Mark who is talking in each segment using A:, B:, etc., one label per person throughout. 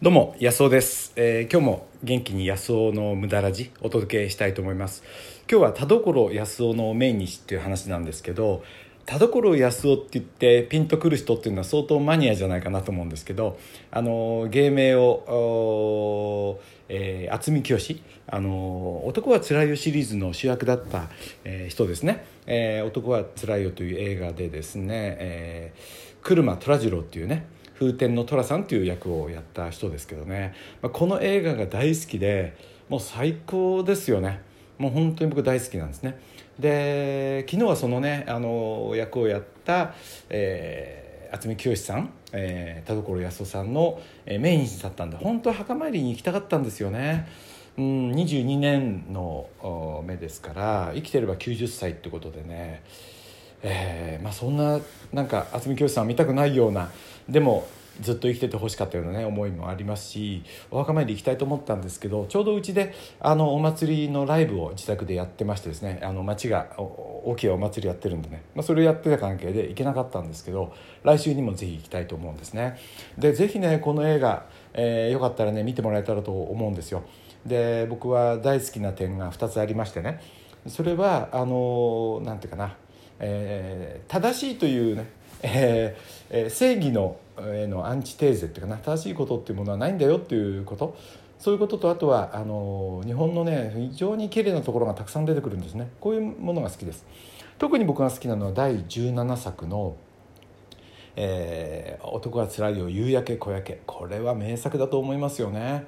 A: どうも安尾です、えー今日も元気に安尾の無駄ラジお届けしたいと思います。今日は田所安尾の命日っていう話なんですけど田所安尾って言ってピンとくる人っていうのは相当マニアじゃないかなと思うんですけどあの芸名をえー渥美清あの男はつらいよシリーズの主役だった、えー人ですね、えー男はつらいよという映画でですね、えー、車虎次郎っていうね風天の寅さんという役をやった人ですけどね、まあ、この映画が大好きでもう最高ですよね。もう本当に僕大好きなんですね。で昨日はそのねあの役をやった、えー渥美清さん、えー田所康夫さんの、えー、命日だったんで本当は墓参りに行きたかったんですよね。うん、22年の目ですから生きてれば90歳ってことでね。えーまあ、そんななんか渥美清さん見たくないようなでもずっと生きててほしかったようなね思いもありますしお墓参り行きたいと思ったんですけどちょうどうちであのお祭りのライブを自宅でやってましてですねあの町が大きいお祭りやってるんでね、まあ、それをやってた関係で行けなかったんですけど来週にもぜひ行きたいと思うんですね。でぜひねこの映画、えーよかったらね見てもらえたらと思うんですよ。で僕は大好きな点が2つありましてね。それはあのなんていうかな。えー正しいというね、えー正義の,、えーのアンチテーゼっていうかな正しいことっていうものはないんだよっていうこと。そういうこととあとはあの日本のね非常に綺麗なところがたくさん出てくるんですね。こういうものが好きです。特に僕が好きなのは第17作の「えー男はつらいよ夕焼け小焼け」これは名作だと思いますよね。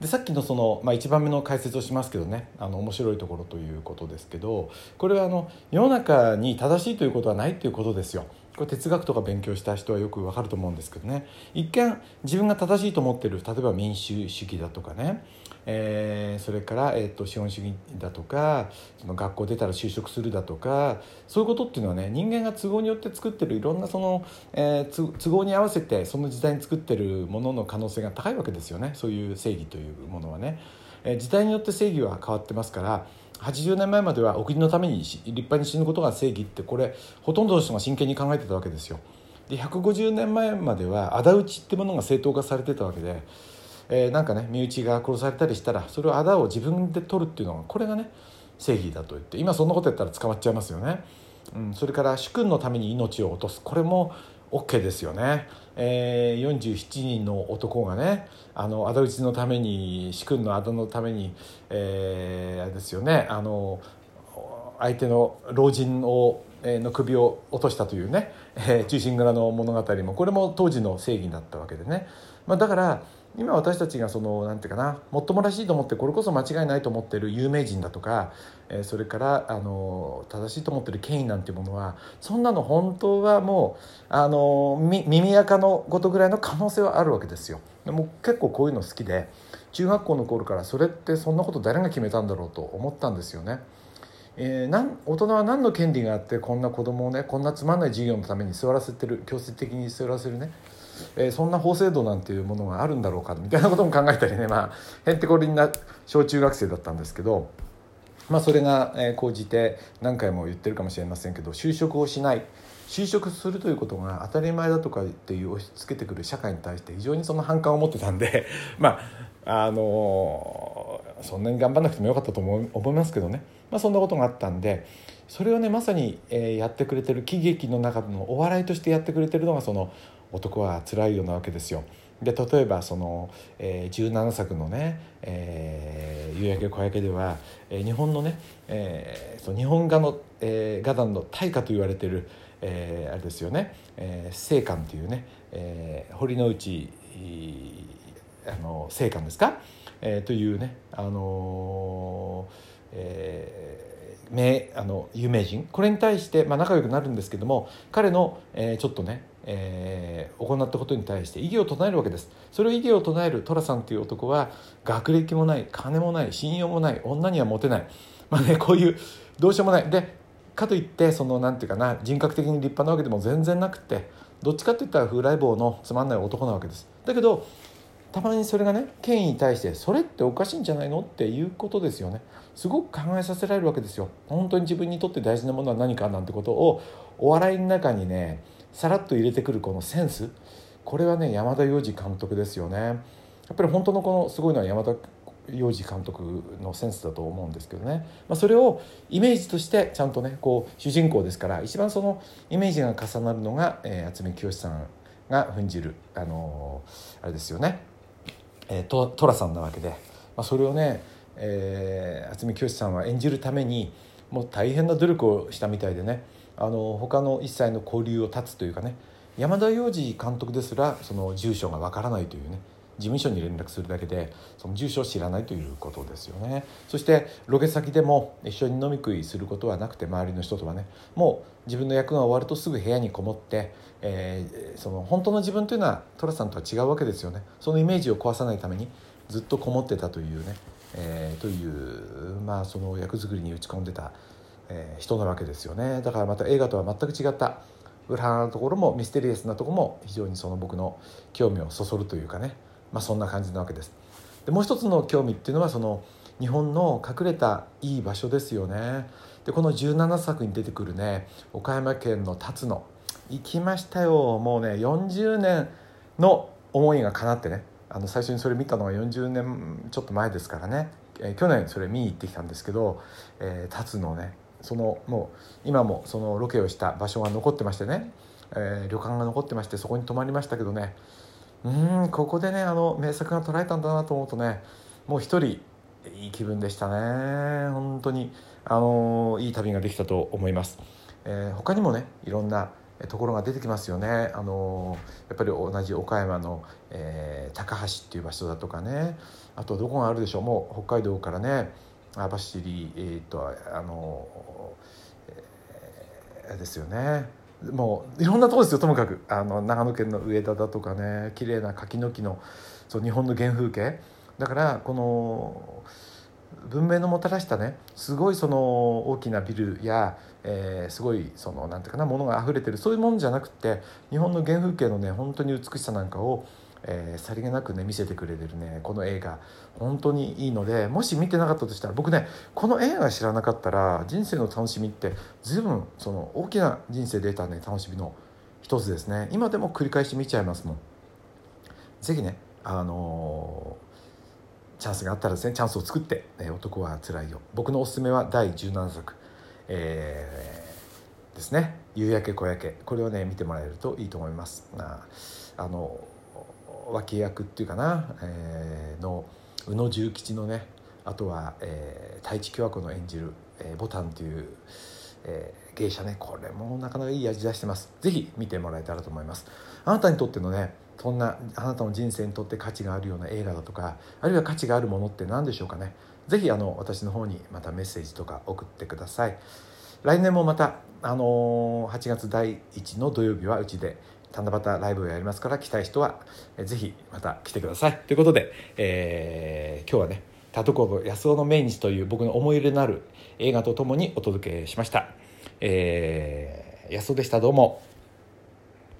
A: でさっきのその、まあ、1番目の解説をしますけどねあの面白いところということですけどこれはあの世の中に正しいということはないということですよ。これ哲学とか勉強した人はよくわかると思うんですけどね。一見自分が正しいと思ってる例えば民主主義だとかね、えーそれから、えー、と資本主義だとかその学校出たら就職するだとかそういうことっていうのはね人間が都合によって作ってるいろんなその、えー都合に合わせてその時代に作ってるものの可能性が高いわけですよね。そういう正義というものはね。えー時代によって正義は変わってますから80年前まではお国のために立派に死ぬことが正義ってこれほとんどの人が真剣に考えてたわけですよ。で150年前までは仇討ちってものが正当化されてたわけで、えーなんかね身内が殺されたりしたらそれを仇を自分で取るっていうのがこれがね正義だと言って今そんなことやったら捕まっちゃいますよね。うん、それから主君のために命を落とすこれも OK ですよね、えー、47人の男がねあの仇討ちのために主君の仇のために、えーあれですよね。あの相手の老人をの首を落としたというね「えー忠臣蔵」の物語もこれも当時の正義だったわけでね、まあ、だから今私たちがそのなんていうかなもっともらしいと思ってこれこそ間違いないと思ってる有名人だとか、えーそれからあの正しいと思ってる権威なんていうものはそんなの本当はもうあの耳垢のことぐらいの可能性はあるわけですよ。でも結構こういうの好きで中学校の頃からそれってそんなこと誰が決めたんだろうと思ったんですよね。えーなん大人は何の権利があってこんな子供をねこんなつまんない授業のために座らせてる強制的に座らせるね、えーそんな法制度なんていうものがあるんだろうかみたいなことも考えたりね。まあへんてこりんな小中学生だったんですけどまあそれがえ講じて何回も言ってるかもしれませんけど就職をしない。就職するということが当たり前だとかっていう押し付けてくる社会に対して非常にその反感を持ってたんで まああのそんなに頑張らなくてもよかったと思い思いますけどね、まあ、そんなことがあったんでそれをねまさに、えやってくれてる喜劇の中のお笑いとしてやってくれてるのがその「男はつらいよう」なわけですよ。で例えばその、えー17作のね「えー夕焼け小焼け」では、えー日本のね、えーその日本画の、えー画壇の大家と言われてる、えーあれですよね、えー、聖寛というね、えー堀之内あの聖寛ですか、えーというね、あのーえー名あの有名人これに対して、まあ、仲良くなるんですけども彼の、えーちょっとね、えー行ったことに対して異議を唱えるわけです。それを異議を唱える寅さんという男は学歴もない金もない信用もない女にはモテない。まあねこういうどうしようもない。でかといってそのなんていうかな人格的に立派なわけでも全然なくてどっちかっていったら風来坊のつまんない男なわけです。だけどたまにそれがね権威に対してそれっておかしいんじゃないのっていうことですよね。すごく考えさせられるわけですよ。本当に自分にとって大事なものは何かなんてことをお笑いの中にねさらっと入れてくるこのセンスこれはね山田洋次監督ですよね。やっぱり本当のこのすごいのは山田洋次監督のセンスだと思うんですけどね、まあ、それをイメージとしてちゃんとねこう主人公ですから一番そのイメージが重なるのが、えー、渥美清さんが扮じる、あのー、あれですよね、えー、と寅さんなわけで、まあ、それをね、えー、渥美清さんは演じるためにもう大変な努力をしたみたいでね。あの他の一切の交流を断つというかね山田洋次監督ですらその住所がわからないというね事務所に連絡するだけでその住所を知らないということですよね。そしてロケ先でも一緒に飲み食いすることはなくて周りの人とはねもう自分の役が終わるとすぐ部屋にこもって、えー、その本当の自分というのは寅さんとは違うわけですよね。そのイメージを壊さないためにずっとこもってたというね、えー、というまあその役作りに打ち込んでた、えー、人なわけですよね。だからまた映画とは全く違った裏のところもミステリアスなところも非常にその僕の興味をそそるというかね。まあ、そんな感じなわけです。でもう一つの興味っていうのはその日本の隠れたいい場所ですよね。でこの17作に出てくるね岡山県の辰野。行きましたよ。もうね40年の思いが叶ってね。あの最初にそれ見たのは40年ちょっと前ですからね、えー、去年それ見に行ってきたんですけど、えー、辰野ね。そのもう今もそのロケをした場所が残ってましてね、えー、旅館が残ってましてそこに泊まりましたけどね。うんここでねあの名作が捉えたんだなと思うとねもう一人いい気分でしたね。本当にあのいい旅ができたと思います、えー、他にもねいろんなところが出てきますよね。あのやっぱり同じ岡山の、えー、高橋っていう場所だとかね。あとどこがあるでしょう。もう北海道からね網走えー、っとあの、えー、ですよね。もういろんなとこですよともかく。あの長野県の上田だとかね綺麗な柿の木のそう日本の原風景。だからこの文明のもたらしたねすごいその大きなビルや、えー、すごいそのなんていうかなものが溢れてるそういうものじゃなくて日本の原風景のね本当に美しさなんかをえー、さりげなくね見せてくれてるねこの映画。本当にいいのでもし見てなかったとしたら僕ねこの映画知らなかったら人生の楽しみって随分その大きな人生で得たね楽しみの一つですね。今でも繰り返し見ちゃいますもん。是非ねあのー、チャンスがあったらですねチャンスを作って「えー、男はつらいよ」僕のおすすめは第17作、えー、ですね「夕焼け小焼け」これをね見てもらえるといいと思います。あの脇役っていうかな、えー、の宇野重吉のねあとは、えー、太一京和子の演じる、えー、ボタンという、えー、芸者ねこれもなかなかいい味出してます。是非見てもらえたらと思います。あなたにとってのねそんなあなたの人生にとって価値があるような映画だとかあるいは価値があるものって何でしょうかね。是非あの私の方にまたメッセージとか送ってください。来年もまた、あのー、8月第1の土曜日はうちで七夕ライブをやりますから来たい人はぜひまた来てください。ということで、えー、今日はね田所康夫の命日という僕の思い入れのある映画とともにお届けしました、えー、安尾でした。どうも。